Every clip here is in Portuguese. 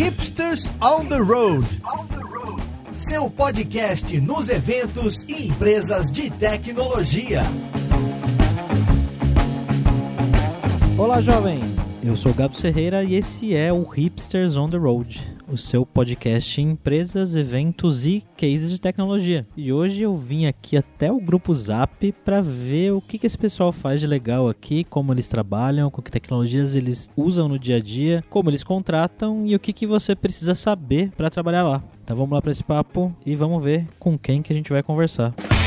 Hipsters on the Road. Seu podcast nos eventos e empresas de tecnologia. Olá, jovem! Eu sou o Gabo Ferreira e esse é o Hipsters on the Road, o seu podcast em empresas, eventos e cases de tecnologia. E hoje eu vim aqui até o grupo Zap para ver o que, que esse pessoal faz de legal aqui, como eles trabalham, com que tecnologias eles usam no dia a dia, como eles contratam e o que, que você precisa saber para trabalhar lá. Então vamos lá para esse papo e vamos ver com quem que a gente vai conversar. E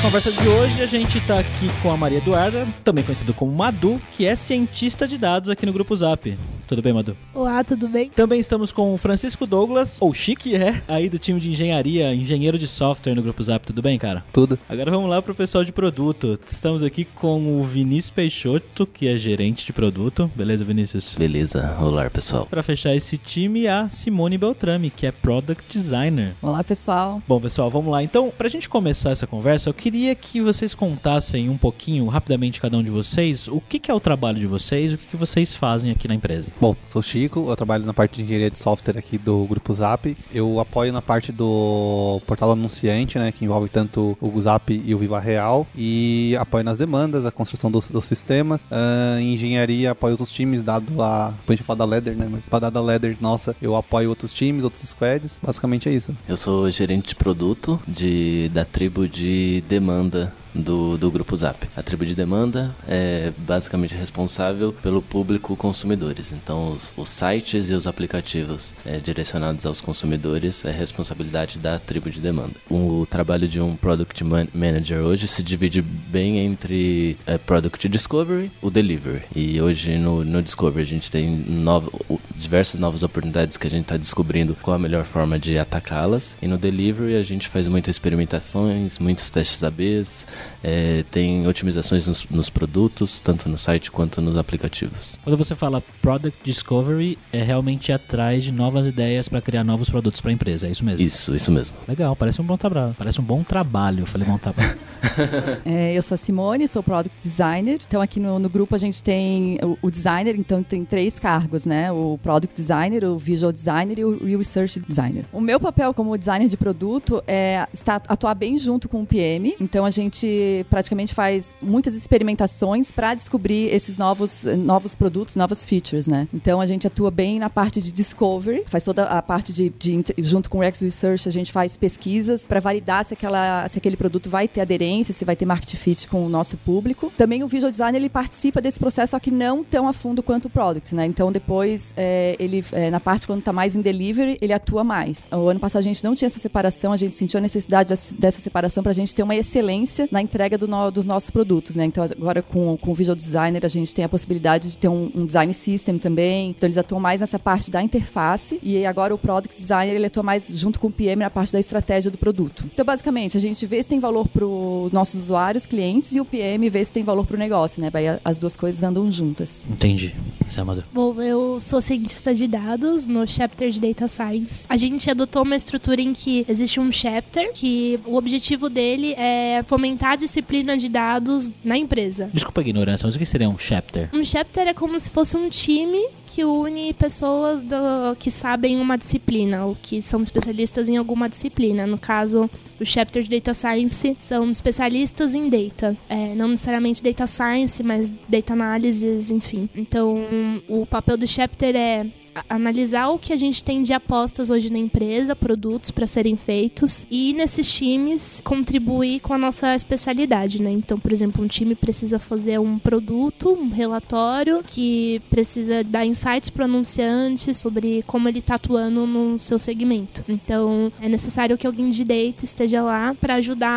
essa conversa de hoje, a gente está aqui com a Maria Eduarda, também conhecida como Madu, que é cientista de dados aqui no Grupo Zap. Tudo bem, Madu? Olá, tudo bem? Também estamos com o Francisco Douglas, ou Chico, que é aí do time de engenharia, engenheiro de software no Grupo Zap. Tudo bem, cara? Tudo. Agora vamos lá pro pessoal de produto. Estamos aqui com o Vinícius Peixoto, que é gerente de produto. Beleza, Vinícius? Beleza, olá pessoal. Para fechar esse time, a Simone Beltrame, que é product designer. Olá, pessoal. Bom, pessoal, vamos lá. Então, pra gente começar essa conversa, eu queria que vocês contassem um pouquinho, rapidamente, cada um de vocês, o que, que é o trabalho de vocês, o que, que vocês fazem aqui na empresa. Bom, sou Chico, eu trabalho na parte de engenharia de software aqui do Grupo Zap. Eu apoio na parte do portal anunciante, né, que envolve tanto o Zap e o Viva Real, e apoio nas demandas, a construção dos, dos sistemas. Uh, em engenharia, apoio outros times, dado a... a gente fala da Leather, né, mas pra dar da Leather, nossa, eu apoio outros times, outros squads, basicamente é isso. Eu sou gerente de produto de, da tribo de demanda do, do grupo Zap. A tribo de demanda é basicamente responsável pelo público consumidores. Então, os, os sites e os aplicativos é, direcionados aos consumidores é responsabilidade da tribo de demanda. O, trabalho de um Product man Manager hoje se divide bem entre é, Product Discovery o Delivery. E hoje no, no Discovery a gente tem novo, diversas novas oportunidades que a gente está descobrindo qual a melhor forma de atacá-las. E no Delivery a gente faz muitas experimentações, muitos testes ABs, é, tem otimizações nos, nos, produtos, tanto no site quanto nos aplicativos. Quando você fala Product Discovery, é realmente atrás de novas ideias para criar novos produtos para a empresa, é isso mesmo? Isso, isso mesmo. Legal, parece um bom trabalho. Parece um bom trabalho, eu falei bom trabalho. é, eu sou a Simone, sou Product Designer. Então aqui no, no grupo a gente tem o, o, designer, então tem três cargos, né? O Product Designer, o Visual Designer e o Research Designer. O meu papel como designer de produto é estar, atuar bem junto com o PM. Então a gente praticamente faz muitas experimentações para descobrir esses novos, novos produtos, novas features, né? Então a gente atua bem na parte de discovery, faz toda a parte de, de junto com o Rex Research a gente faz pesquisas para validar se, aquela, se aquele produto vai ter aderência, se vai ter market fit com o nosso público. Também o visual design ele participa desse processo, só que não tão a fundo quanto o product, né? Então depois é, ele é, na parte quando está mais em delivery ele atua mais. O ano passado a gente não tinha essa separação, a gente sentiu a necessidade dessa separação para a gente ter uma excelência na entrega do no, dos nossos produtos, né? Então agora com, com o Visual Designer a gente tem a possibilidade de ter um, um, design system também. Então eles atuam mais nessa parte da interface e agora o Product Designer ele atua mais junto com o PM na parte da estratégia do produto. Então basicamente a gente vê se tem valor para os nossos usuários, clientes e o PM vê se tem valor para o negócio, né? As duas coisas andam juntas. Entendi. Samada. Bom, eu sou cientista de dados no chapter de Data Science. A gente adotou uma estrutura em que existe um chapter que o objetivo dele é fomentar a disciplina disciplina de dados na empresa. Desculpa a ignorância, mas o que seria um chapter? Um chapter é como se fosse um time que une pessoas do, que sabem uma disciplina ou que são especialistas em alguma disciplina. No caso, o chapter de Data Science são especialistas em data. É, não necessariamente Data Science, mas Data Analysis, enfim. Então, o papel do chapter é analisar o que a gente tem de apostas hoje na empresa, produtos para serem feitos e nesses times contribuir com a nossa especialidade, né? Então, por exemplo, um time precisa fazer um produto, um relatório que precisa dar insights para o anunciante sobre como ele está atuando no seu segmento. Então, é necessário que alguém de data esteja lá para ajudar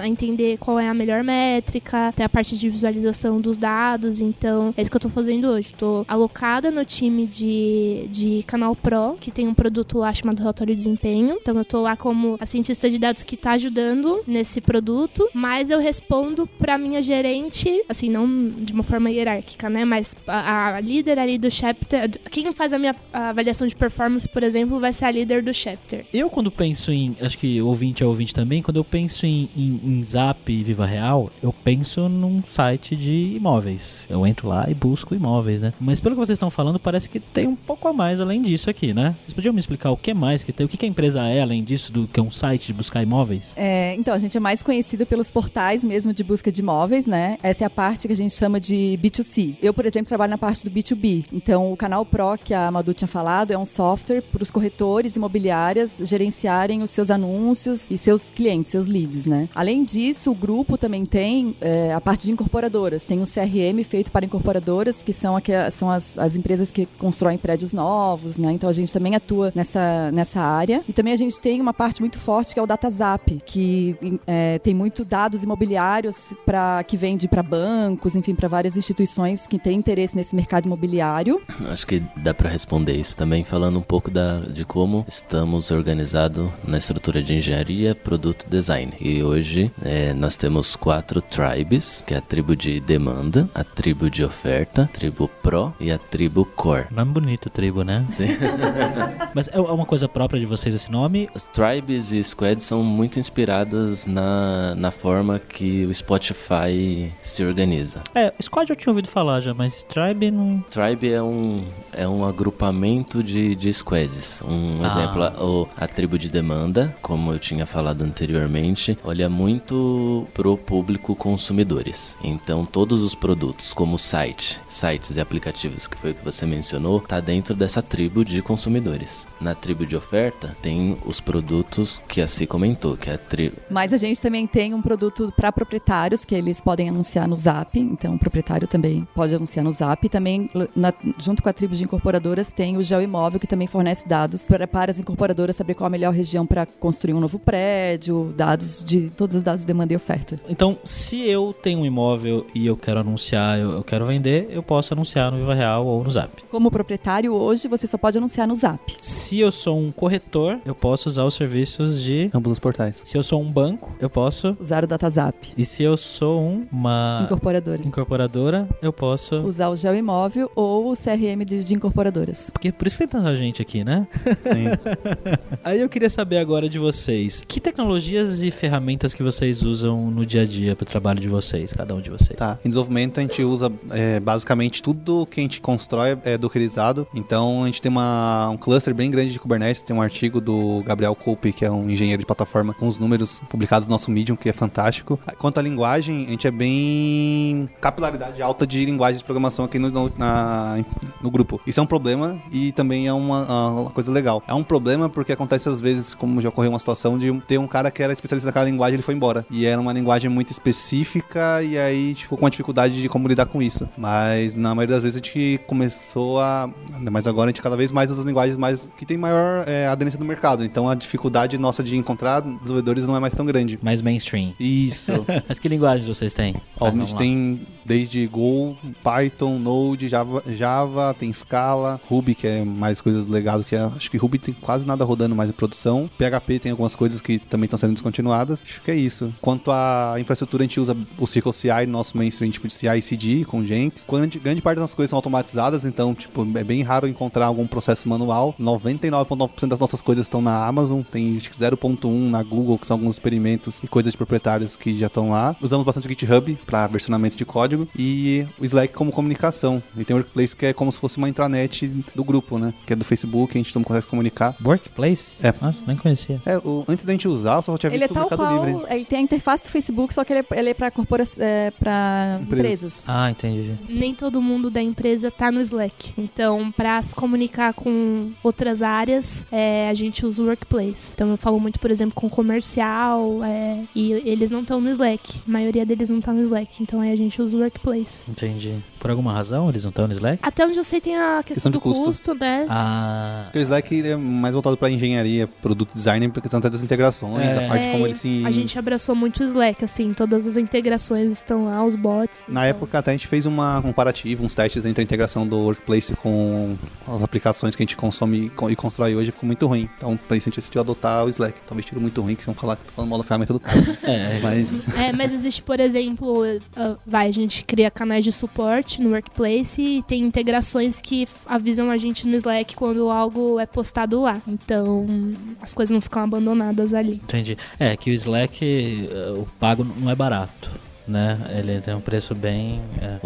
a, entender qual é a melhor métrica, até a parte de visualização dos dados. Então, é isso que eu estou fazendo hoje. Estou alocada no time de de, canal Pro, que tem um produto lá chamado relatório de desempenho. Então eu tô lá como a cientista de dados que tá ajudando nesse produto, mas eu respondo pra minha gerente, assim, não de uma forma hierárquica, né? Mas a, a líder ali do chapter, quem faz a minha avaliação de performance, por exemplo, vai ser a líder do chapter. Eu, quando penso em. Acho que ouvinte é ouvinte também, quando eu penso em, em, em Zap Viva Real, eu penso num site de imóveis. Eu entro lá e busco imóveis, né? Mas pelo que vocês estão falando, parece que tem um pouco a mais além disso aqui, né? Vocês podiam me explicar o que mais que tem? O que, que a empresa é além disso, do que é um site de buscar imóveis? É, então, a gente é mais conhecido pelos portais mesmo de busca de imóveis, né? Essa é a parte que a gente chama de B2C. Eu, por exemplo, trabalho na parte do B2B. Então, o canal Pro que a Madu tinha falado é um software para os corretores imobiliárias gerenciarem os seus anúncios e seus clientes, seus leads, né? Além disso, o grupo também tem é, a parte de incorporadoras. Tem um CRM feito para incorporadoras, que são, aqui, são as, as empresas que constroem prédios novos, né? Então a gente também atua nessa, nessa área. E também a gente tem uma parte muito forte que é o DataZap, que é, tem muito dados imobiliários para que vende para bancos, enfim, para várias instituições que têm interesse nesse mercado imobiliário. Acho que dá para responder isso também falando um pouco da, de como estamos organizados na estrutura de engenharia, produto design. E hoje é, nós temos quatro tribes, que é a tribo de demanda, a tribo de oferta, a tribo pro e a tribo core. Nome bonito, tribo, né? Sim. Mas é uma coisa própria de vocês esse nome? As tribes e squads são muito inspiradas na, na forma que o Spotify se organiza. É, squad eu tinha ouvido falar já, mas tribe não... Tribe é um, é um agrupamento de, de squads. Um Ah. exemplo, a, o- a tribo de demanda, como eu tinha falado anteriormente, olha muito pro público consumidores. Então, todos os produtos, como site, sites e aplicativos, que foi o que você mencionou, tá dentro dessa tribo de consumidores. Na tribo de oferta, tem os produtos que a Si comentou, que é a tribo. Mas a gente também tem um produto para proprietários que eles podem anunciar no Zap. Então, o proprietário também pode anunciar no Zap. E também, na- junto com a tribo de incorporadoras, tem o GeoImóvel, que também fornece dados para, para as incorporadoras saber qual a melhor região para construir um novo prédio, dados de todos os dados de demanda e oferta. Então, se eu tenho um imóvel e eu quero anunciar, eu, eu quero vender, eu posso anunciar no Viva Real ou no Zap. Como proprietário, hoje você só pode anunciar no Zap. Se eu sou um corretor, eu posso usar os serviços de. Ambos os portais. Se eu sou um banco, eu posso. Usar o DataZap. E se eu sou um- uma Incorporadora. incorporadora, eu posso. Usar o GeoImóvel ou o CRM de, de incorporadoras. Porque por isso que tem tanta gente aqui, né? Sim. Aí eu queria saber agora de vocês. Que tecnologias e ferramentas que vocês usam no dia a dia para o trabalho de vocês, cada um de vocês? Tá. Em desenvolvimento a gente usa é, basicamente tudo que a gente constrói é dockerizado. Então a gente tem uma, um cluster bem grande de Kubernetes. Tem um artigo do Gabriel Coupe, que é um engenheiro de plataforma, com os números publicados no nosso Medium, que é fantástico. Quanto à linguagem, a gente é bem capilaridade alta de linguagens de programação aqui no, no, na- no grupo. Isso é um problema e também é uma, uma coisa legal. É um problema porque acontece às vezes, como já ocorreu uma situação, de ter um cara que era especialista naquela linguagem ele foi embora. E era uma linguagem muito específica e aí, tipo, com uma dificuldade de como lidar com isso. Mas na maioria das vezes a gente começou a. Mas agora a gente cada vez mais usa as linguagens mais que tem maior é, aderência no mercado. Então a dificuldade nossa de encontrar desenvolvedores não é mais tão grande. Mais mainstream. Isso. Mas que linguagens vocês têm? Ah, a gente tem desde Go, Python, Node, Java, Java, tem Scala, Ruby, que é mais coisas do legado, que é, acho que Ruby tem quase nada rodando mais em produção. PHP tem algumas coisas que também estão sendo descontinuadas. Acho que é isso. Quanto à infraestrutura, a gente usa o Circle CI, nosso mainstream tipo de CI e CD com Jenkins. Gente- grande parte das coisas são automatizadas, então, tipo, é bem raro encontrar algum processo manual. 99,9% das nossas coisas estão na Amazon, tem acho que 0.1 na Google, que são alguns experimentos e coisas de proprietários que já estão lá. Usamos bastante o GitHub para versionamento de código e o Slack como comunicação. E tem o Workplace que é como se fosse uma intranet do grupo, né? Que é do Facebook, a gente não consegue se comunicar. Workplace? É. Nossa, nem conhecia. É, o- antes da gente usar, eu só tinha Ele é visto tal Mercado qual, Livre. ele tem a interface do Facebook, só que ele é, ele é para corpora, é, Empresas. empresas. Ah, entendi. Nem todo mundo da empresa tá no Slack. Então, para se comunicar com outras áreas, é, a gente usa o Workplace. Então, eu falo muito, por exemplo, com comercial, é, e eles não estão no Slack. A maioria deles não tá no Slack. Então, aí a gente usa o Workplace. Entendi. Por alguma razão eles não estão no Slack? Até onde eu sei tem a questão, Questão de do custo. custo, né? Ah, Porque o Slack é mais voltado pra engenharia, produto design, por questão até das integrações, É. a parte É, como ele se... A gente abraçou muito o Slack, assim, todas as integrações estão lá, os bots. Na então- época até a gente fez uma comparativa, uns testes entre a integração do Workplace com as aplicações que a gente consome e constrói hoje, ficou muito ruim. Então, a gente decidiu adotar o Slack. Talvez tiro muito ruim, que se vão falar que tô falando mal da ferramenta do cara. é. Mas É, mas existe, por exemplo, ah, vai, a gente cria canais de suporte no Workplace e tem integrações que avisam a gente no Slack quando algo é postado lá. Então, as coisas não ficam abandonadas ali. Entendi. É que o Slack, eh, o pago não é barato, né? Ele tem um preço bem. é,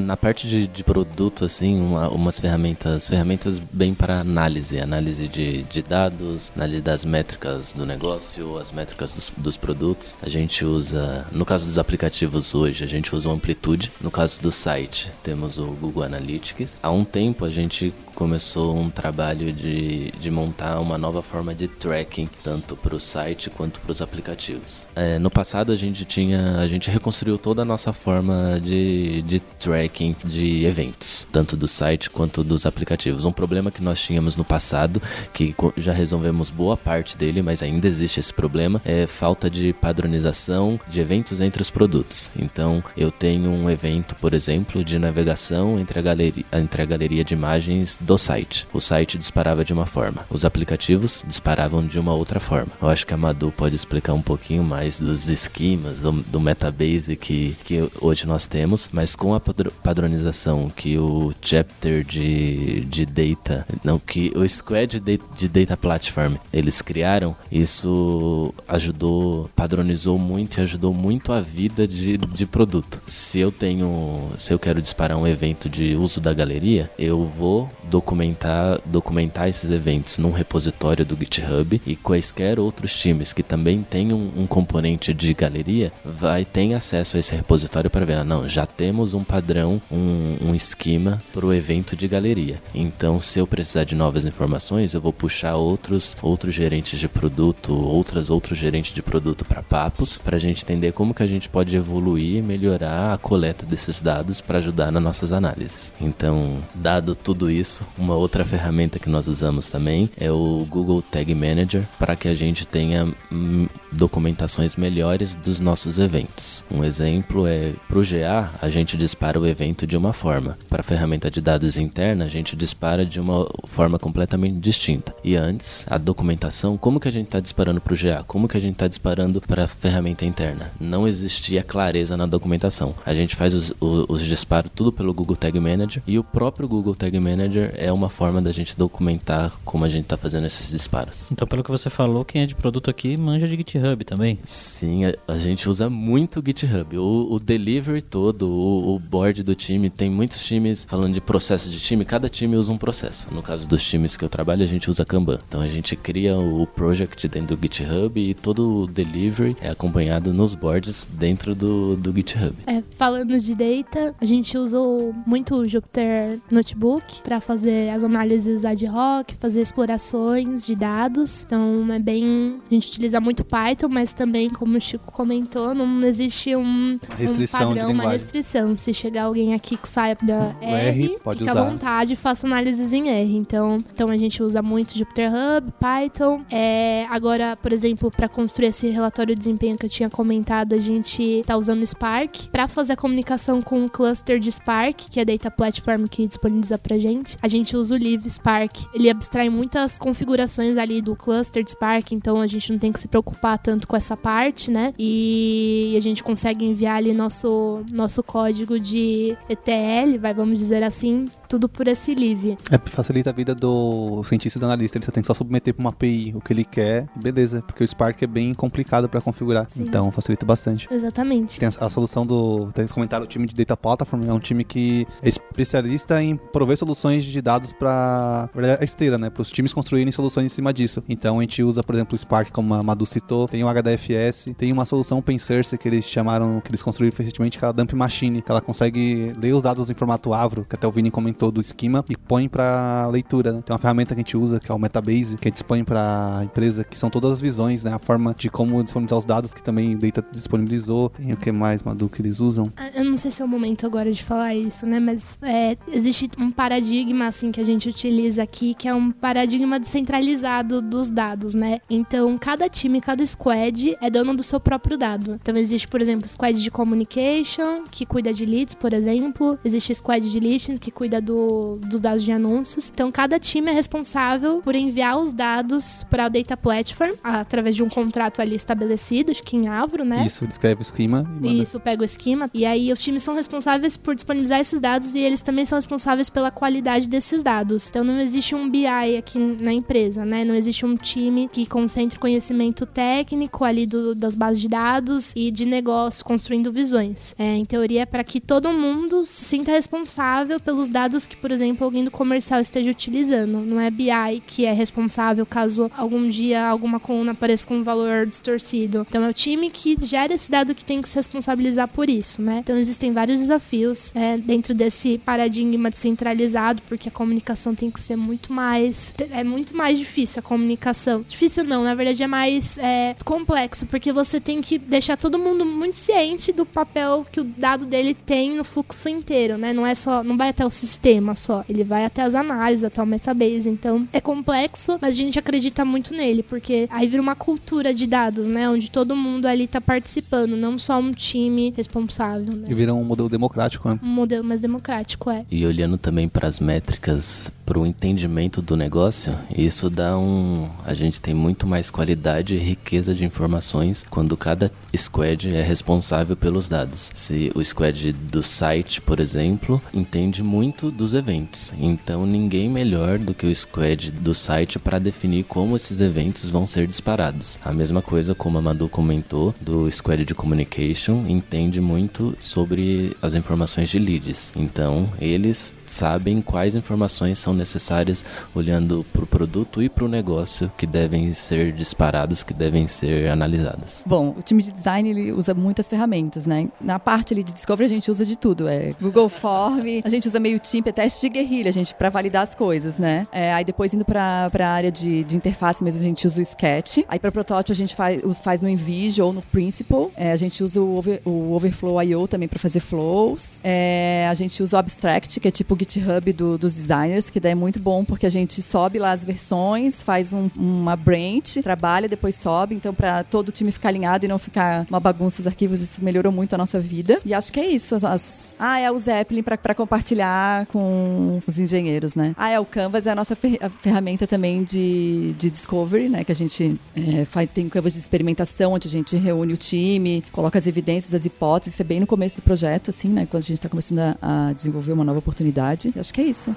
na parte de, de produto, assim, uma- umas ferramentas, ferramentas bem para análise, análise de, de dados, análise das métricas do negócio, as métricas dos, dos produtos. A gente usa, no caso dos aplicativos hoje, a gente usa o Amplitude. No caso do site, temos o Google Analytics. Há um tempo a gente começou um trabalho de, de montar uma nova forma de tracking, tanto para o site quanto para os aplicativos. É, no passado a gente tinha, a gente reconstruiu toda a nossa forma de, de tracking de eventos, tanto do site quanto dos aplicativos. Um problema que nós tínhamos no passado, que já resolvemos boa parte dele, mas ainda existe esse problema, é falta de padronização de eventos entre os produtos. Então, eu tenho um evento, por exemplo, de navegação entre a galeria, entre a galeria de imagens do site. O site disparava de uma forma, os aplicativos disparavam de uma outra forma. Eu acho que a Madu pode explicar um pouquinho mais dos esquemas, do, do metabase que, que hoje nós temos, mas com a padro- padronização que o chapter de, de data, não, que o squad de, de data platform eles criaram, isso ajudou, padronizou muito e ajudou muito a vida de, de produto. Se eu tenho, se eu quero disparar um evento de uso da galeria, eu vou documentar, documentar esses eventos num repositório do GitHub e quaisquer outros times que também tenham um, componente de galeria vai ter acesso a esse repositório para ver, ah, não, já temos um padrão, um, um esquema para o evento de galeria. Então, se eu precisar de novas informações, eu vou puxar outros outros gerentes de produto, outras outros gerentes de produto para papos, para a gente entender como que a gente pode evoluir e melhorar a coleta desses dados para ajudar nas nossas análises. Então, dado tudo isso, uma outra ferramenta que nós usamos também é o Google Tag Manager para que a gente tenha hum, documentações melhores dos nossos eventos. Um exemplo é para o GA, a gente dispara o evento de uma forma. Para a ferramenta de dados interna, a gente dispara de uma forma completamente distinta. E antes, a documentação, como que a gente está disparando para o GA? Como que a gente está disparando para a ferramenta interna? Não existia clareza na documentação. A gente faz os, o- os disparos tudo pelo Google Tag Manager e o próprio Google Tag Manager é uma forma da gente documentar como a gente está fazendo esses disparos. Então, pelo que você falou, quem é de produto aqui manja de GitHub também. Sim, a, a gente usa muito o GitHub. O, o delivery todo, o, o board do time, tem muitos times falando de processo de time, cada time usa um processo. No caso dos times que eu trabalho, a gente usa Kanban. Então a gente cria o project dentro do GitHub e todo o delivery é acompanhado nos boards dentro do, do GitHub. É, falando de data, a gente usou muito o Jupyter Notebook para fazer as análises ad hoc, fazer explorações de dados. Então é bem. A gente utiliza muito Python, mas também, como o Chico comentou, não existe um, um padrão, uma restrição. Se chegar alguém aqui que saiba O R, R, pode fica usar. à vontade e faça análises em R. Então, então a gente usa muito Jupyter Hub, Python. É, agora, por exemplo, para construir esse relatório de desempenho que eu tinha comentado, a gente tá usando Spark para fazer a comunicação com o cluster de Spark, que é a data platform que disponibiliza pra gente. A gente usa o Live Spark. Ele abstrai muitas configurações ali do cluster de Spark, então a gente não tem que se preocupar tanto com essa parte, né? E a gente consegue enviar ali nosso nosso código de ETL, vai, vamos dizer assim, tudo por esse Live. É, facilita a vida do cientista e do analista. Ele só tem que só submeter para uma API o que ele quer, beleza. Porque o Spark é bem complicado para configurar. Sim. Então facilita bastante. Exatamente. Tem a, a solução do. Tem comentar o time de Data Platform, é um time que é especialista em prover soluções de dados para a esteira, né? Para os times construírem soluções em cima disso. Então a gente usa, por exemplo, o Spark, como a Madu citou, tem o HDFS, tem uma solução open source que eles chamaram, que eles construíram recentemente, que é a Dump Machine, que ela consegue ler os dados em formato Avro, que até o Vini comentou do esquema, e põe para leitura. Né? Tem uma ferramenta que a gente usa, que é o Metabase, que a gente dispõe para empresa, que são todas as visões, né? A forma de como disponibilizar os dados, que também Data disponibilizou. Tem o que mais, Madu, que eles usam? Ah, Eu não sei se é o momento agora de falar isso, né? Mas é, existe um paradigma, assim, que a gente utiliza aqui, que é um paradigma descentralizado dos dados, né? Então, cada time, cada squad é dono do seu próprio dado. Então, existe, por exemplo, squad de communication, que cuida de leads, por exemplo. Existe squad de listings, que cuida do, dos dados de anúncios. Então, cada time é responsável por enviar os dados para a Data Platform, através de um contrato ali estabelecido, acho que em Avro, né? Isso, descreve o esquema e. Isso, pega o esquema. E aí os times são responsáveis por disponibilizar esses dados e eles também são responsáveis pela qualidade desses dados. Então não existe um BI aqui na empresa, né? Não existe um time que concentre conhecimento técnico ali do- das bases de dados e de negócio, construindo visões. É, em teoria, é para que todo mundo se sinta responsável pelos dados que, por exemplo, alguém do comercial esteja utilizando. Não é BI que é responsável caso algum dia alguma coluna apareça com um valor distorcido. Então é o time que gera esse dado que tem que se responsabilizar por isso, né? Então existem vários desafios é, dentro desse paradigma descentralizado, porque a comunicação tem que ser muito mais. É muito mais difícil a comunicação. Difícil não, na verdade é mais é, complexo, porque você tem que deixar todo mundo muito ciente do papel que o dado dele tem no fluxo inteiro, né? Não é só. Não vai até o sistema só. Ele vai até as análises, até o metabase. Então é complexo, mas a gente acredita muito nele, porque aí vira uma cultura de dados, né? Onde todo mundo ali tá participando, não só um time responsável, né? E vira um modelo democrático, né? Um modelo mais democrático, é. E olhando também para as métricas, Because para o entendimento do negócio, isso dá um. A gente tem muito mais qualidade e riqueza de informações quando cada squad é responsável pelos dados. Se o squad do site, por exemplo, entende muito dos eventos, então ninguém melhor do que o squad do site para definir como esses eventos vão ser disparados. A mesma coisa, como a Madu comentou, do squad de communication entende muito sobre as informações de leads. Então, eles sabem quais informações são necessárias olhando para o produto e para o negócio que devem ser disparadas, que devem ser analisadas. Bom, o time de design ele usa muitas ferramentas, né? Na parte ali de discovery a gente usa de tudo, é Google Form, a gente usa meio tempo, é teste de guerrilha, gente para validar as coisas, né? É, aí depois indo para a área de, de interface mesmo a gente usa o Sketch. Aí para protótipo a gente faz, faz no InVision ou no Principal. É, a gente usa o, over- o Overflow I/O também para fazer flows. É, a gente usa o Abstract, que é tipo o GitHub do- dos designers, que daí é muito bom porque a gente sobe lá as versões, faz um- uma branch, trabalha, depois sobe. Então para todo o time ficar alinhado e não ficar uma bagunça os arquivos, isso melhorou muito a nossa vida. E acho que é isso. as- as- Ah, é o Zeppelin para compartilhar com os engenheiros, né? Ah, é o Canvas, é a nossa fer- a ferramenta também de, de discovery, né? Que a gente é, faz, tem Canvas de experimentação, onde a gente reúne o time, coloca as evidências, as hipóteses. Isso é bem no começo do projeto, assim, né? Quando a gente está começando a, a desenvolver uma nova oportunidade. E acho que é isso.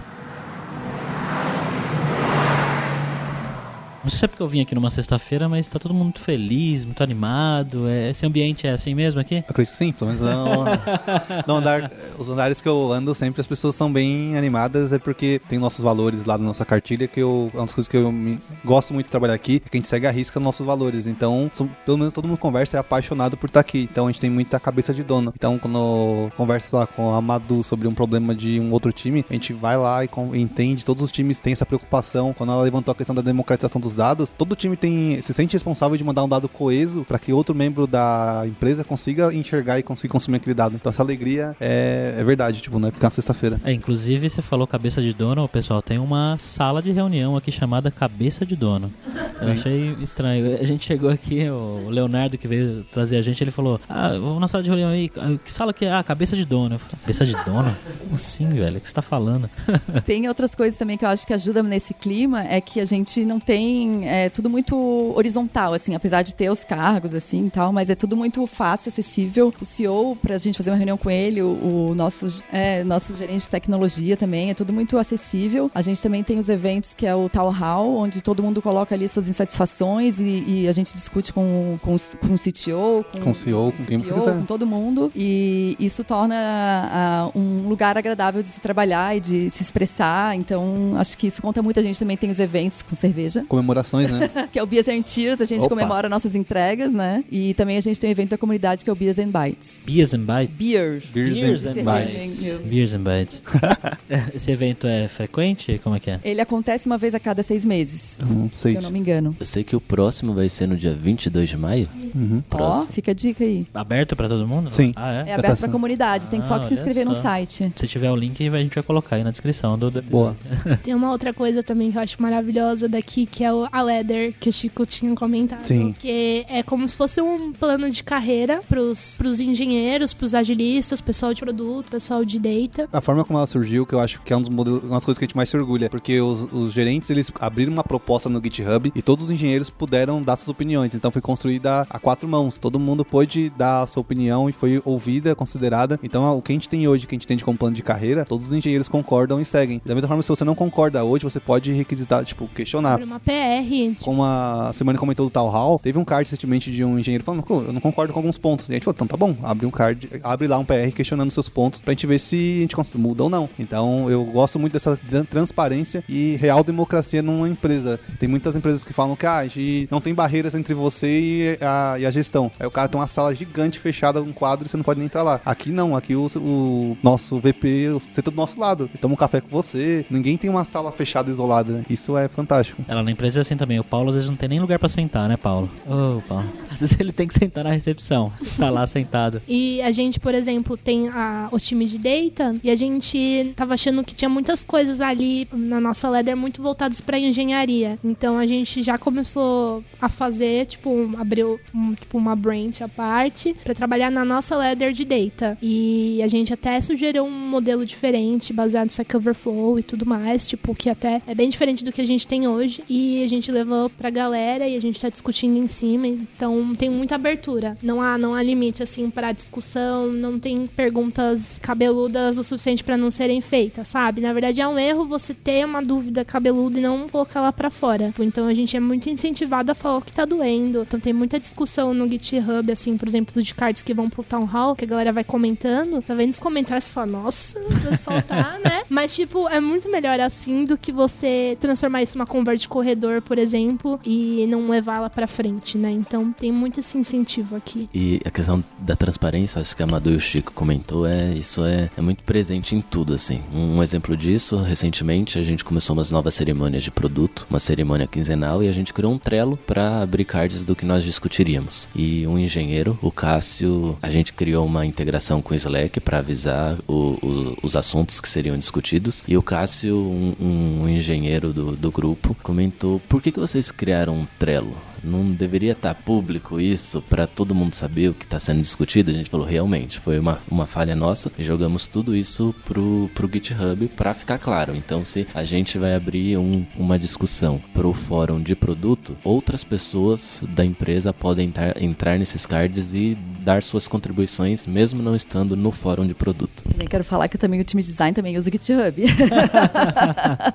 Não sei se é porque eu vim aqui numa sexta-feira, mas tá todo mundo muito feliz, muito animado. É, esse ambiente é assim mesmo aqui? Acredito que sim, pelo menos não, no andar, os andares que eu ando sempre as pessoas são bem animadas, é porque tem nossos valores lá na nossa cartilha, que eu, é uma das coisas que eu me- gosto muito de trabalhar aqui, é que a gente segue a risca nossos valores. Então, são- pelo menos todo mundo conversa é apaixonado por estar aqui. Então a gente tem muita cabeça de dono. Então, quando eu converso lá com a Madu sobre um problema de um outro time, a gente vai lá e con- entende, todos os times têm essa preocupação. Quando ela levantou a questão da democratização dos dados, todo time tem se sente responsável de mandar um dado coeso para que outro membro da empresa consiga enxergar e consiga consumir aquele dado. Então essa alegria é, é verdade, tipo, não é ficar na sexta-feira. É, inclusive você falou cabeça de dono, pessoal, tem uma sala de reunião aqui chamada cabeça de dono. Eu Sim. achei estranho. A gente chegou aqui, o Leonardo que veio trazer a gente, ele falou: Ah, vamos na sala de reunião aí. Que sala que é? Ah, cabeça de dono. Eu falei, cabeça de dono? Como assim, velho? O que você tá falando? Tem outras coisas também que eu acho que ajudam nesse clima, é que a gente não tem bem, é tudo muito horizontal, assim, apesar de ter os cargos, assim, tal, mas é tudo muito fácil, acessível. O CEO, pra gente fazer uma reunião com ele, o, o nosso, é, nosso gerente de tecnologia também, é tudo muito acessível. A gente também tem os eventos que é o Town Hall, onde todo mundo coloca ali suas insatisfações e, e a gente discute com, com, com o CTO, com, Com o CEO, com quem você CPO, quiser. com todo mundo. E isso torna ah, um lugar agradável de se trabalhar e de se expressar. Então, acho que isso conta muito. A gente também tem os eventos com cerveja, Comemorações, né? que é o Beers and Tears. A gente Opa. comemora nossas entregas, né? E também a gente tem o evento da comunidade que é o Beers and Bites. Beers and Bites. Beer. Beers and Cerveja Bites. Beers and Bites. Esse evento é frequente? Como é que é? Ele acontece uma vez a cada seis meses, sei. se eu não me engano. Eu sei que o próximo vai ser no dia 22 de maio. Uhum. Ó, Próximo. fica a dica aí. Aberto pra todo mundo? Sim. Ah, é? É tá aberto sendo. pra comunidade, tem só Ah, que se inscrever no só. site. Se tiver o link, a gente vai colocar aí na descrição do... do- Boa. Tem uma outra coisa também que eu acho maravilhosa daqui, que é o, a Leather, que o Chico tinha comentado. Sim. Que é como se fosse um plano de carreira pros, pros engenheiros, pros agilistas, pessoal de produto, pessoal de data. A forma como ela surgiu, que eu acho que é um dos modelos, uma das coisas que a gente mais se orgulha, porque os, os gerentes eles abriram uma proposta no GitHub e todos os engenheiros puderam dar suas opiniões. Então foi construída a quatro mãos. Todo mundo pôde dar a sua opinião e foi ouvida, considerada. Então o que a gente tem hoje, que a gente tem de como plano de carreira, todos os engenheiros concordam e seguem. Da mesma forma, se você não concorda hoje, você pode requisitar, tipo, questionar. Uma PR. Como a semana comentou do Tal Hall, teve um card recentemente de um engenheiro falando, "Pô, eu não concordo com alguns pontos. E a gente falou, então tá bom, abre um card, abre lá um PR questionando seus pontos pra gente ver se a gente muda ou não. Então eu gosto muito dessa tran- transparência e real democracia numa empresa. Tem muitas empresas que falam que ah, a gente não tem barreiras entre você e a, e a gestão. Aí o cara tem uma sala gigante fechada, um quadro e você não pode nem entrar lá. Aqui não, aqui o, o nosso VP senta do nosso lado, toma um café com você. Ninguém tem uma sala fechada isolada. Isso é fantástico. Ela na empresa assim também. O Paulo às vezes não tem nem lugar pra sentar, né, Paulo? Ô, Paulo. Às vezes ele tem que sentar na recepção. Tá lá sentado. E a gente, por exemplo, tem a- o time de data e a gente tava achando que tinha muitas coisas ali na nossa ladder muito voltadas para engenharia. Então a gente já começou a fazer, tipo, um- abriu um- tipo, uma branch à parte para trabalhar na nossa ladder de data. E a gente até sugeriu um modelo diferente, baseado em Stack Overflow e tudo mais, tipo, que até é bem diferente do que a gente tem hoje. E a gente levou pra galera e a gente tá discutindo em cima. Então tem muita abertura. Não há, não há limite, assim, pra discussão. Não tem perguntas cabeludas o suficiente pra não serem feitas, sabe? Na verdade, é um erro você ter uma dúvida cabeluda e não colocar lá pra fora. Então a gente é muito incentivado a falar o que tá doendo. Então tem muita discussão no GitHub, assim, por exemplo, de cards que vão pro Town Hall, que a galera vai comentando. Tá vendo os comentários e fala, nossa, o pessoal tá, né? Mas, tipo, é muito melhor assim do que você transformar isso numa conversa de corredor, por exemplo, e não levá-la pra frente, né? Então tem muito esse incentivo aqui. E a questão da transparência, acho que a Madu e o Chico comentou, é isso é, é muito presente em tudo, assim. Um, um exemplo disso, recentemente a gente começou umas novas cerimônias de produto, uma cerimônia quinzenal, e a gente criou um trelo para abrir cards do que nós discutiríamos. E um engenheiro, o Cássio, a gente criou uma integração com o Slack para avisar o- o- os assuntos que seriam discutidos. E o Cássio, um, um engenheiro do, do grupo, comentou: por que, que vocês criaram um trelo? Não deveria estar público isso para todo mundo saber o que está sendo discutido? A gente falou, realmente, foi uma, uma falha nossa. E jogamos tudo isso pro, pro GitHub para ficar claro. Então, se a gente vai abrir um- uma discussão pro fórum de produto, outras pessoas da empresa podem entrar, entrar nesses cards e dar suas contribuições, mesmo não estando no fórum de produto. Também quero falar que também o time de design também usa o GitHub.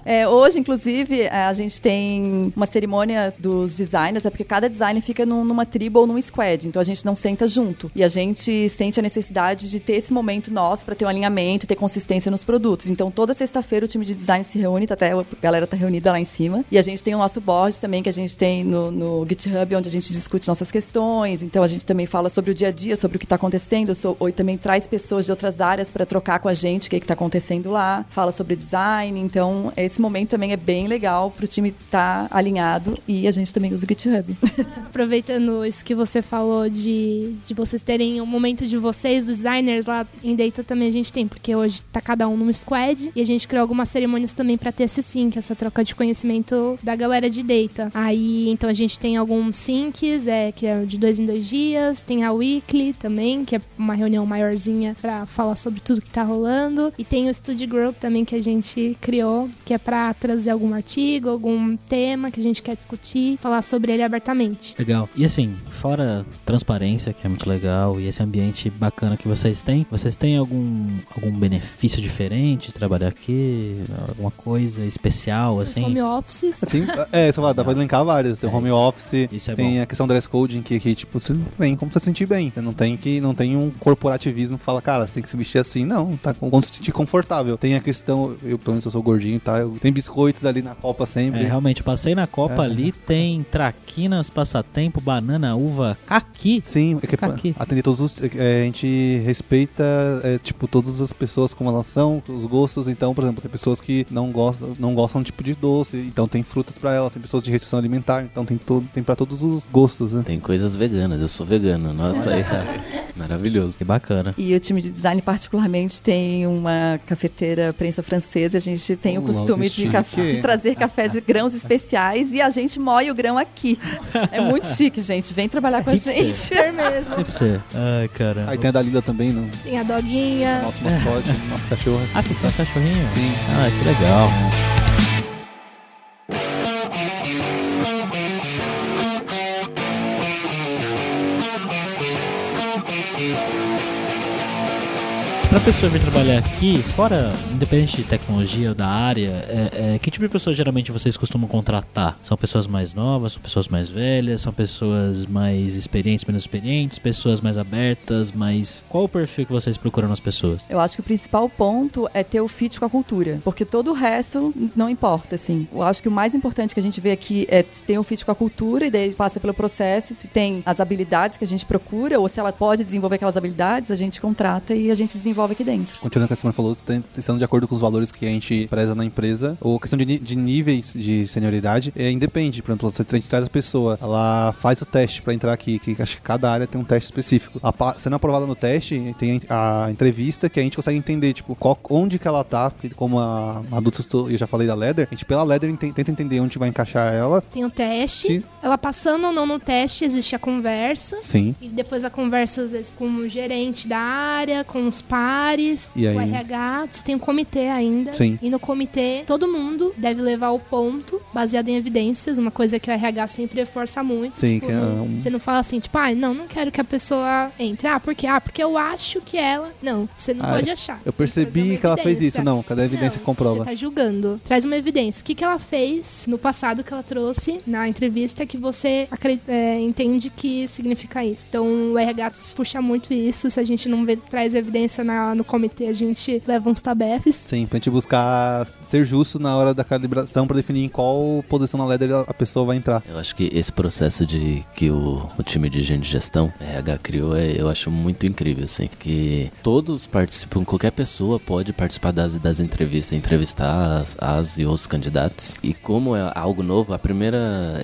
É, hoje, inclusive, a gente tem uma cerimônia dos designers, porque cada designer fica num- numa tribo ou num squad, então a gente não senta junto. E a gente sente a necessidade de ter esse momento nosso para ter um alinhamento, ter consistência nos produtos. Então, toda sexta-feira o time de design se reúne, tá até a galera tá reunida lá em cima. E a gente tem o nosso board também, que a gente tem no, no GitHub, onde a gente discute nossas questões. Então, a gente também fala sobre o dia a dia, sobre o que está acontecendo, so- ou também traz pessoas de outras áreas para trocar com a gente o que está acontecendo lá, fala sobre design. Então, esse momento também é bem legal para o time estar alinhado e a gente também usa o GitHub. GitHub. Aproveitando isso que você falou de, de vocês terem um momento de vocês, designers lá em Data também a gente tem, porque hoje tá cada um num squad e a gente criou algumas cerimônias também pra ter esse sync, essa troca de conhecimento da galera de Data. Aí, então a gente tem alguns syncs, é, que é de dois em dois dias, tem a Weekly também, que é uma reunião maiorzinha pra falar sobre tudo que tá rolando, e tem o Studio Group também que a gente criou, que é pra trazer algum artigo, algum tema que a gente quer discutir, falar sobre ele abertamente. Legal. E assim, fora transparência, que é muito legal, e esse ambiente bacana que vocês têm, vocês têm algum, algum benefício diferente de trabalhar aqui? Alguma coisa especial, Os assim? home offices. Assim, é, você fala, dá pra linkar vários. Tem É, home isso- office, isso é tem bom. a questão do dress code, que, que tipo, você vem como você se sentir bem. Você não tem que não tem um corporativismo que fala, cara, você tem que se vestir assim. Não, tá com se sentir confortável. Tem a questão, eu pelo menos eu sou gordinho, tá? Eu, tem biscoitos ali na copa É, sempre. realmente, eu passei na Copa É. ali, tem traquinas, passatempo, banana, uva, caqui. Sim, é que Fica aqui. atender todos os. é, a gente respeita, é, tipo, todas as pessoas como elas são, os gostos. Então, por exemplo, tem pessoas que não gostam, não gostam tipo de doce, então tem frutas pra elas, tem pessoas de restrição alimentar, então tem, todo, tem pra todos os gostos, né? Tem coisas veganas, eu sou vegano. Nossa, aí, maravilhoso. Que bacana. E o time de design, particularmente, tem uma cafeteira prensa francesa. A gente tem o costume de, de trazer cafés e grãos especiais e a gente moe o grão aqui. É muito chique, gente. Vem trabalhar com a Hipster. gente. Super mesmo. Pra você? Ai, cara. Aí tem a Dalila também, no Tem a doguinha. nosso mascote, nosso cachorro. Ah, você tem um cachorrinho? Sim. Ah, que legal. Pra pessoa vir trabalhar aqui, fora, independente de tecnologia ou da área, é, é, que tipo de pessoa geralmente vocês costumam contratar? São pessoas mais novas, são pessoas mais velhas, são pessoas mais experientes, menos experientes, pessoas mais abertas, mas qual o perfil que vocês procuram nas pessoas? Eu acho que o principal ponto é ter o fit com a cultura, porque todo o resto não importa, assim. Eu acho que o mais importante que a gente vê aqui é tem o fit com a cultura e daí passa pelo processo, se tem as habilidades que a gente procura ou se ela pode desenvolver aquelas habilidades, a gente contrata e a gente desenvolve aqui dentro. Continuando o que a Simone falou, estando de acordo com os valores que a gente preza na empresa, ou questão de, de níveis de senioridade, é, independe. Por exemplo, se a gente traz a pessoa, ela faz o teste pra entrar aqui, que acho que cada área tem um teste específico. A sendo aprovada no teste, tem a entrevista que a gente consegue entender, tipo, qual- onde que ela tá, porque como a, a adulta eu já falei da Leather, a gente pela Leather enten- tenta entender onde vai encaixar ela. Tem o teste. Sim. Ela passando ou não no teste, existe a conversa. Sim. E depois a conversa, às vezes, com o gerente da área, com os pares, E aí? o RH. Você tem um comitê ainda. Sim. E no comitê, todo mundo deve levar o ponto baseado em evidências. Uma coisa que o RH sempre reforça muito. Sim, Tipo, que é um- Você não fala assim, tipo, ah, não, não quero que a pessoa entre. Ah, por quê? Ah, porque eu acho que ela. Não, você não Ah, pode achar. Eu que percebi uma que ela fez isso. Não, cadê a evidência Não, que comprova? Você tá julgando. Traz uma evidência. O que, que ela fez no passado que ela trouxe na entrevista que você acre- é, entende que significa isso. Então o RH puxa muito isso. Se a gente não vê, traz evidência na- no comitê, a gente leva uns tabefes. Sim, pra gente buscar ser justo na hora da calibração pra definir em qual posição na ladder a pessoa vai entrar. Eu acho que esse processo de que o, o time de gente de gestão, RH, criou, é, eu acho muito incrível, assim. Que todos participam, qualquer pessoa pode participar das, das entrevistas, entrevistar as, as e os candidatos. E como é algo novo, a primeira.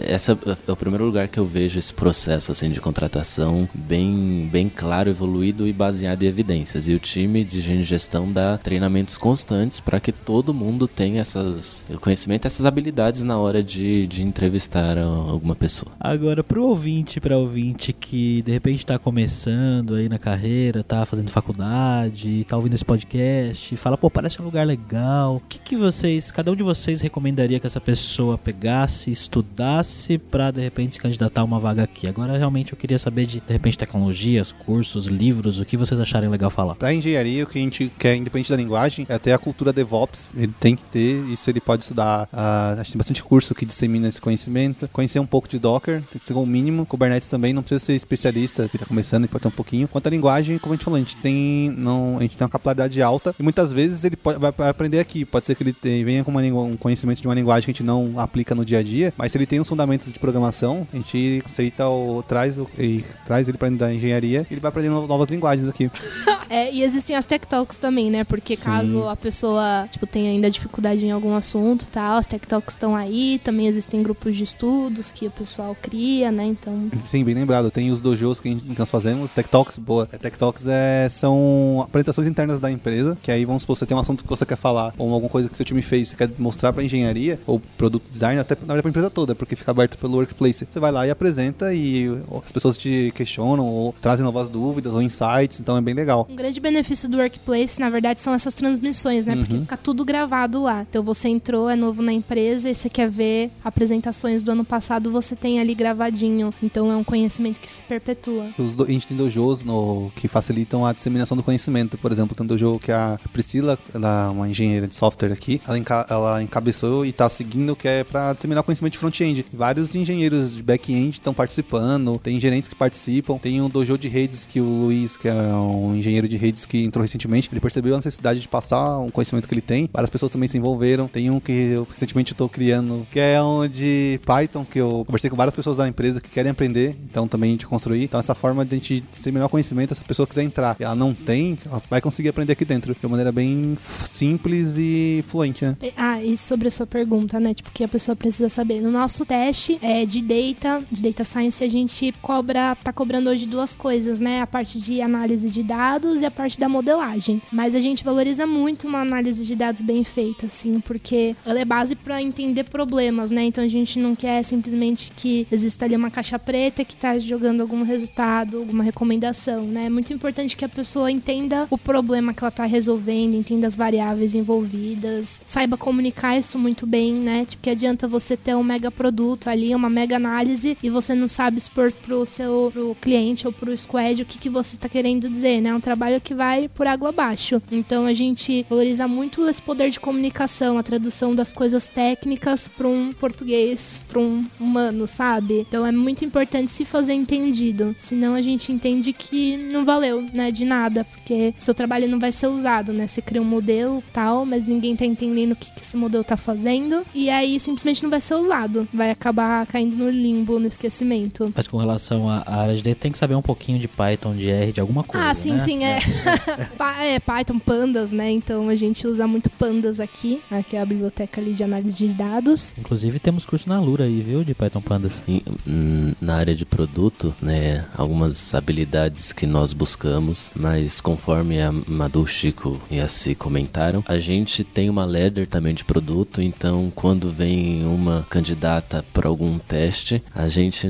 Essa é o primeiro lugar que eu vejo esse processo, assim, de contratação bem, bem claro, evoluído e baseado em evidências. E o time de gente de gestão dá treinamentos constantes para que todo mundo tenha essas, o conhecimento, essas habilidades na hora de, de entrevistar alguma pessoa. Agora, pro ouvinte, pra ouvinte que de repente tá começando aí na carreira, tá fazendo faculdade, tá ouvindo esse podcast, e fala, pô, parece um lugar legal. O que, que vocês, cada um de vocês recomendaria que essa pessoa pegasse, estudasse pra de repente se candidatar a uma vaga aqui? Agora, realmente, eu queria saber de, de repente, tecnologias, cursos, livros, o que vocês acharem legal falar. Pra engenharia, o que a gente quer, independente da linguagem, é ter a cultura DevOps. Ele tem que ter, isso ele pode estudar. ah, acho que tem bastante curso que dissemina esse conhecimento. Conhecer um pouco de Docker, tem que ser o mínimo. Kubernetes também, não precisa ser especialista, que tá começando, ele pode ser um pouquinho. Quanto à linguagem, como a gente falou, a gente tem, não, a gente tem uma capilaridade alta e muitas vezes ele pode, vai, aprender aqui. Pode ser que ele venha com uma um conhecimento de uma linguagem que a gente não aplica no dia a dia, mas se ele tem os fundamentos de programação, a gente aceita o traz o, e traz ele para da engenharia, ele vai aprendendo novas linguagens aqui. É, e existem as Tech Talks também, né? Porque Sim. caso a pessoa, tipo, tenha ainda dificuldade em algum assunto e tal, as Tech Talks estão aí. Também existem grupos de estudos que o pessoal cria, né? Então, Sim, bem lembrado. Tem os dojos que, a gente- que nós fazemos. Tech Talks, boa. É, Tech Talks é, são apresentações internas da empresa, que aí vamos supor, você tem um assunto que você quer falar, ou alguma coisa que seu time fez, você quer mostrar pra engenharia, ou produto design, até na verdade pra empresa toda, porque fica aberto pelo workplace. Você vai lá e apresenta e as pessoas te questionam, ou trazem novas dúvidas, ou insights, então é bem legal. um grande benefício do Workplace, na verdade, são essas transmissões, né? Porque Uhum. fica tudo gravado lá. Então você entrou, é novo na empresa e você quer ver apresentações do ano passado, você tem ali gravadinho. Então é um conhecimento que se perpetua. Do- a gente tem dojos no, que facilitam a disseminação do conhecimento. Por exemplo, tem um dojo que a Priscila, ela é uma engenheira de software aqui, ela, enca- ela encabeçou e está seguindo, que é para disseminar conhecimento de front-end. Vários engenheiros de back-end estão participando, tem gerentes que participam, tem um dojo de redes que o Luiz, que é um engenheiro de redes que entrou recentemente, ele percebeu a necessidade de passar um conhecimento que ele tem. Várias pessoas também se envolveram. Tem um que eu recentemente estou criando, que é um de Python, que eu conversei com várias pessoas da empresa que querem aprender, então também de construir. Então essa forma de a gente disseminar conhecimento, se a pessoa quiser entrar e ela não tem, ela vai conseguir aprender aqui dentro de uma maneira bem simples e fluente, né? Ah, e sobre a sua pergunta, né? Tipo, que a pessoa precisa saber. No nosso teste é, de data, de data science, a gente cobra, tá cobrando hoje duas coisas, né? A parte de análise de dados e a parte da modelagem. Mas a gente valoriza muito uma análise de dados bem feita, assim, porque ela é base para entender problemas, né? Então a gente não quer simplesmente que exista ali uma caixa preta que tá jogando algum resultado, alguma recomendação, né? É muito importante que a pessoa entenda o problema que ela tá resolvendo, entenda as variáveis envolvidas, saiba comunicar isso muito bem, né? Tipo, que adianta você ter um mega produto ali, uma mega análise, e você não sabe expor pro seu pro cliente ou pro squad o que, que você tá querendo dizer, né? É um trabalho que vai por água abaixo. Então a gente valoriza muito esse poder de comunicação, a tradução das coisas técnicas para um português, para um humano, sabe? Então é muito importante se fazer entendido. Senão a gente entende que não valeu, né? De nada, porque seu trabalho não vai ser usado, né? Você cria um modelo tal, mas ninguém tá entendendo o que, que esse modelo tá fazendo. E aí simplesmente não vai ser usado. Vai acabar caindo no limbo, no esquecimento. Mas com relação à área de tem que saber um pouquinho de Python, de R, de alguma coisa. ah, sim, né? sim, é. É. Python, Pandas, né? Então a gente usa muito Pandas aqui, né? que é a biblioteca ali de análise de dados. Inclusive temos curso na Lura aí, viu? De Python Pandas. E, hum, na área de produto, né, algumas habilidades que nós buscamos, mas conforme a Madu, Chico e a Si comentaram, a gente tem uma ladder também de produto, então quando vem uma candidata para algum teste, a gente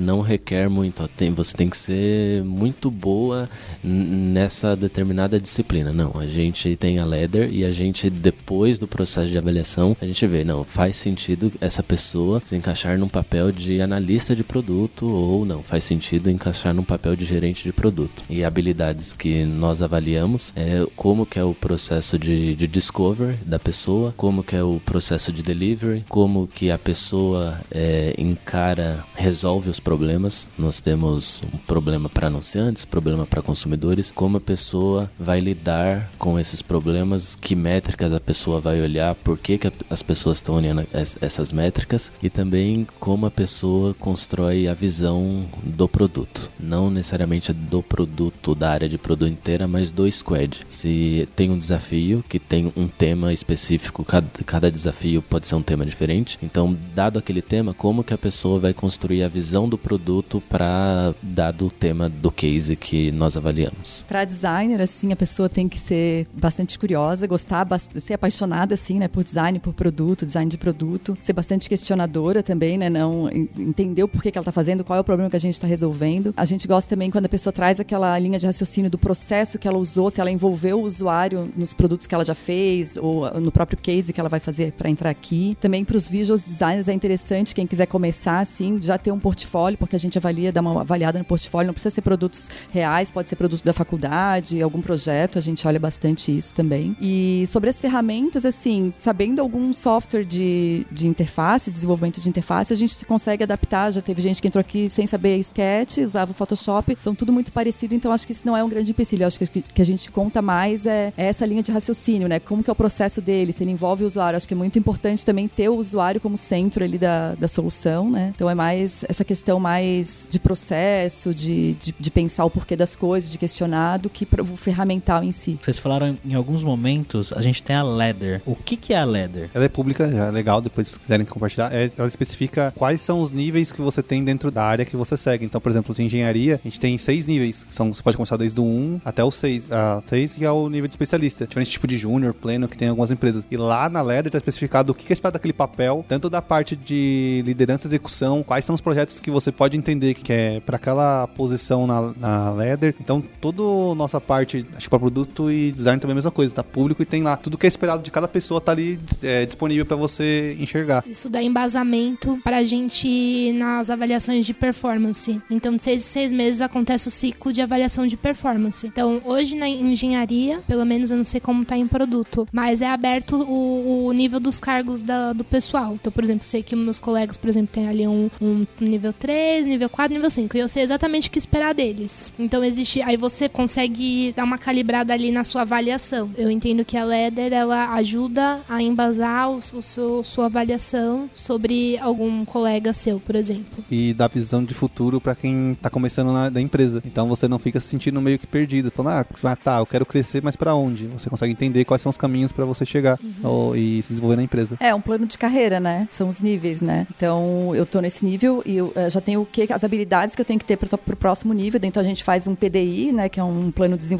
não requer muito, tem, você tem que ser muito boa nessa determinada disciplina. Não, a gente tem a ladder e a gente, depois do processo de avaliação, a gente vê, não, faz sentido essa pessoa se encaixar num papel de analista de produto ou não, faz sentido encaixar num papel de gerente de produto. E habilidades que nós avaliamos é como que é o processo de, de discover da pessoa, como que é o processo de delivery, como que a pessoa é, encara, resolve os problemas. Nós temos um problema para anunciantes, problema para consumidores, como a pessoa vai lidar com esses problemas, que métricas a pessoa vai olhar, por que, que as pessoas estão olhando es- essas métricas e também como a pessoa constrói a visão do produto. Não necessariamente do produto, da área de produto inteira, mas do squad. Se tem um desafio que tem um tema específico, cada, cada desafio pode ser um tema diferente. Então, dado aquele tema, como que a pessoa vai construir a visão do produto para dado o tema do case que nós avaliamos? Para designer, assim, a pessoa tem que ser bastante curiosa, gostar, ser apaixonada, assim, né, por design, por produto, design de produto, ser bastante questionadora também, né, não en- entender o porquê que ela está fazendo, qual é o problema que a gente está resolvendo. A gente gosta também quando a pessoa traz aquela linha de raciocínio do processo que ela usou, se ela envolveu o usuário nos produtos que ela já fez ou ah, no próprio case que ela vai fazer para entrar aqui. Também para os visual designers é interessante quem quiser começar, assim, já ter um portfólio, porque a gente avalia, dá uma avaliada no portfólio, não precisa ser produtos reais, pode ser produto da faculdade, algum projeto, a gente olha bastante isso também. E sobre as ferramentas, assim, sabendo algum software de, de interface, desenvolvimento de interface, a gente consegue adaptar. Já teve gente que entrou aqui sem saber Sketch, usava o Photoshop, são tudo muito parecido, então acho que isso não é um grande empecilho. Acho que que a gente conta mais é, é essa linha de raciocínio, né? Como que é o processo dele, se ele envolve o usuário. Acho que é muito importante também ter o usuário como centro ali da, da solução, né? Então é mais essa questão mais de processo, de, de, de pensar o porquê das coisas, de questionar, do que o ferramental em si. Vocês falaram em alguns momentos, a gente tem a ladder. O que, que é a ladder? Ela é pública, já é legal, depois se quiserem compartilhar. É, ela especifica quais são os níveis que você tem dentro da área que você segue. Então, por exemplo, em engenharia, a gente tem seis níveis. São, você pode começar desde o 1 até o 6. A 6 que é o nível de especialista. Diferente tipo de júnior, pleno, que tem em algumas empresas. E lá na Ladder está especificado o que é esperado daquele papel, tanto da parte de liderança e execução, quais são os projetos que você pode entender que é para aquela posição na, na Ladder. Então, toda a nossa parte, acho que para produto e design também é a mesma coisa, tá público e tem lá tudo que é esperado de cada pessoa tá ali é, disponível para você enxergar. Isso dá embasamento pra gente ir nas avaliações de performance. Então, de seis em seis meses acontece o ciclo de avaliação de performance. Então, hoje na engenharia, pelo menos eu não sei como tá em produto, mas é aberto o, o nível dos cargos da- do pessoal. Então, por exemplo, sei que meus colegas, por exemplo, tem ali um, um nível 3, nível 4, nível 5. E eu sei exatamente o que esperar deles. Então, existe. Aí você consegue dar uma calibrada ali na sua avaliação. Eu entendo que a Leder ela ajuda a embasar o, o seu, sua avaliação sobre algum colega seu, por exemplo. E dá visão de futuro para quem tá começando na da empresa. Então você não fica se sentindo meio que perdido, falando, ah, tá, eu quero crescer, mas para onde? Você consegue entender quais são os caminhos para você chegar ou- e se desenvolver na empresa. É um plano de carreira, né? São os níveis, né? Então, eu tô nesse nível e eu eh, já tenho o que as habilidades que eu tenho que ter para o próximo nível. Então, a gente faz um PDI, né, que é um plano de desenvolvimento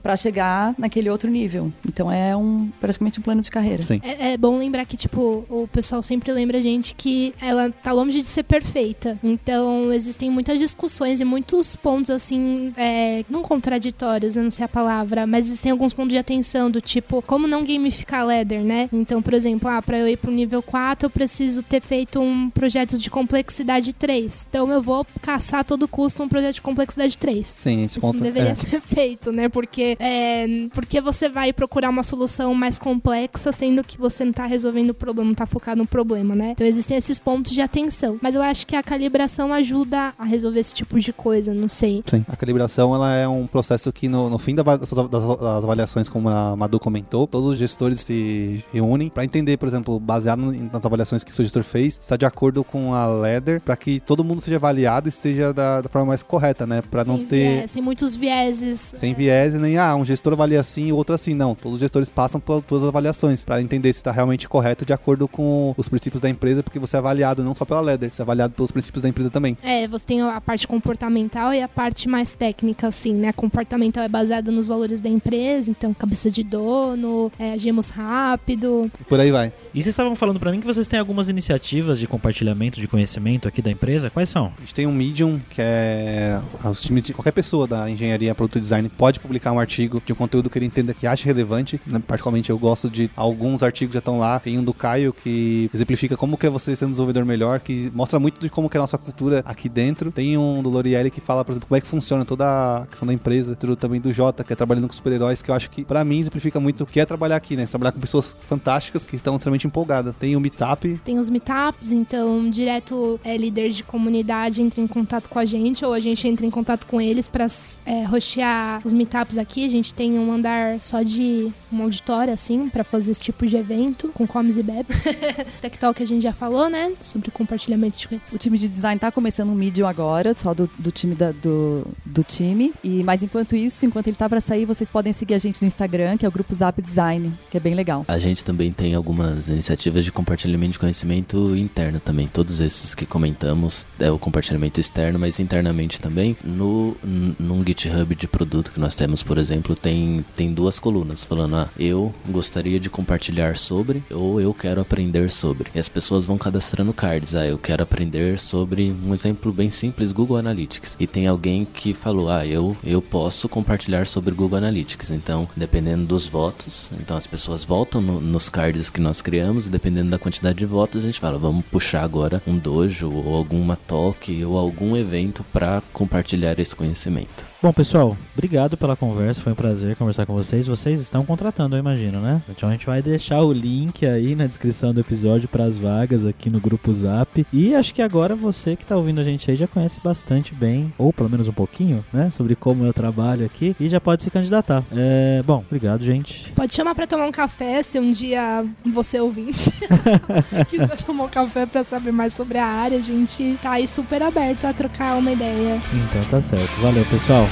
para chegar naquele outro nível. Então, é um praticamente um plano de carreira. Sim. É, é bom lembrar que, tipo, o pessoal sempre lembra a gente que ela tá longe de ser perfeita. Então, existem muitas discussões e muitos pontos, assim, é, não contraditórios, eu não sei a palavra, mas existem alguns pontos de atenção, do tipo, como não gamificar ladder, né? Então, por exemplo, ah, pra eu ir pro nível 4, eu preciso ter feito um projeto de complexidade 3. Então, eu vou caçar a todo custo um projeto de complexidade 3. Sim, esse Isso ponto não deveria é. ser feito, né? Porque, é, porque você vai procurar uma solução mais complexa, sendo que você não tá resolvendo o problema, não tá focado no problema, né? Então existem esses pontos de atenção. Mas eu acho que a calibração ajuda a resolver esse tipo de coisa, não sei. Sim. A calibração ela é um processo que no, no fim da, das, das- avaliações, como a Madu comentou, todos os gestores se reúnem para entender, por exemplo, baseado nas avaliações que o seu gestor fez, está de acordo com a Ladder para que todo mundo seja avaliado e esteja da, da forma mais correta, né? Para não ter viés, sem muitos vieses. sem viés e nem ah, um gestor avalia assim e outro assim. Não, todos os gestores passam por todas as avaliações para entender se está realmente correto de acordo com os princípios da empresa, porque você é avaliado não só pela Ladder, você é avaliado pelos princípios da empresa também. É, você tem a parte comportamental e a parte mais técnica, assim, né? Comportamental é baseado nos valores da empresa, então cabeça de dono, é, agimos rápido. E por aí vai. E vocês estavam falando pra mim que vocês têm algumas iniciativas de compartilhamento de conhecimento aqui da empresa. Quais são? A gente tem um Medium, que é os times de qualquer pessoa da engenharia, produto e design pode publicar um artigo de um conteúdo que ele entenda que acha relevante. né? Particularmente eu gosto de alguns artigos já estão lá. Tem um do Caio que exemplifica como que é você ser um desenvolvedor melhor, que mostra muito de como que é a nossa cultura aqui dentro. Tem um do Lorielli que fala, por exemplo, como é que funciona toda a questão da empresa. Também do Jota, que é trabalhando com super-heróis, que eu acho que pra mim exemplifica muito o que é trabalhar aqui, né? Trabalhar com pessoas fantásticas que estão extremamente empolgadas. Tem o Meetup, Tem os meetups, então direto é, líder de comunidade entra em contato com a gente ou a gente entra em contato com eles para é, rostear os meetups aqui. A gente tem um andar só de um auditório, assim, para fazer esse tipo de evento com comes e bebe. Tech Talk a gente já falou, né? Sobre compartilhamento de coisas. O time de design tá começando um medium agora, só do, do time da- do, do time. E mas enquanto isso, enquanto ele tá para sair, vocês podem seguir a gente no Instagram, que é o grupo Zap Design, que é bem legal. A gente também tem algumas iniciativas de compartilhamento de conhecimento interno também. Todos esses que comentamos é o compartilhamento externo, mas internamente também. No num GitHub de produto que nós temos, por exemplo, tem, tem duas colunas falando: ah, eu gostaria de compartilhar sobre ou eu quero aprender sobre. E as pessoas vão cadastrando cards. Ah, eu quero aprender sobre um exemplo bem simples, Google Analytics. E tem alguém que falou: ah, eu, eu posso compartilhar sobre Google Analytics. Então, dependendo dos votos, então as pessoas votam no- nos cards que nós criamos, dependendo da quantidade de votos, a gente fala: vamos puxar agora um dojo ou alguma talk ou algum evento para compartilhar esse conhecimento. Bom, pessoal, obrigado pela conversa. Foi um prazer conversar com vocês. Vocês estão contratando, eu imagino, né? Então a gente vai deixar o link aí na descrição do episódio para as vagas aqui no grupo Zap. E acho que agora você que tá ouvindo a gente aí já conhece bastante bem, ou pelo menos um pouquinho, né? Sobre como eu trabalho aqui e já pode se candidatar. É, bom, obrigado, gente. Pode chamar pra tomar um café se um dia você ouvinte quiser tomar um café pra saber mais sobre a área. A gente tá aí super aberto a trocar uma ideia. Então tá certo. Valeu, pessoal.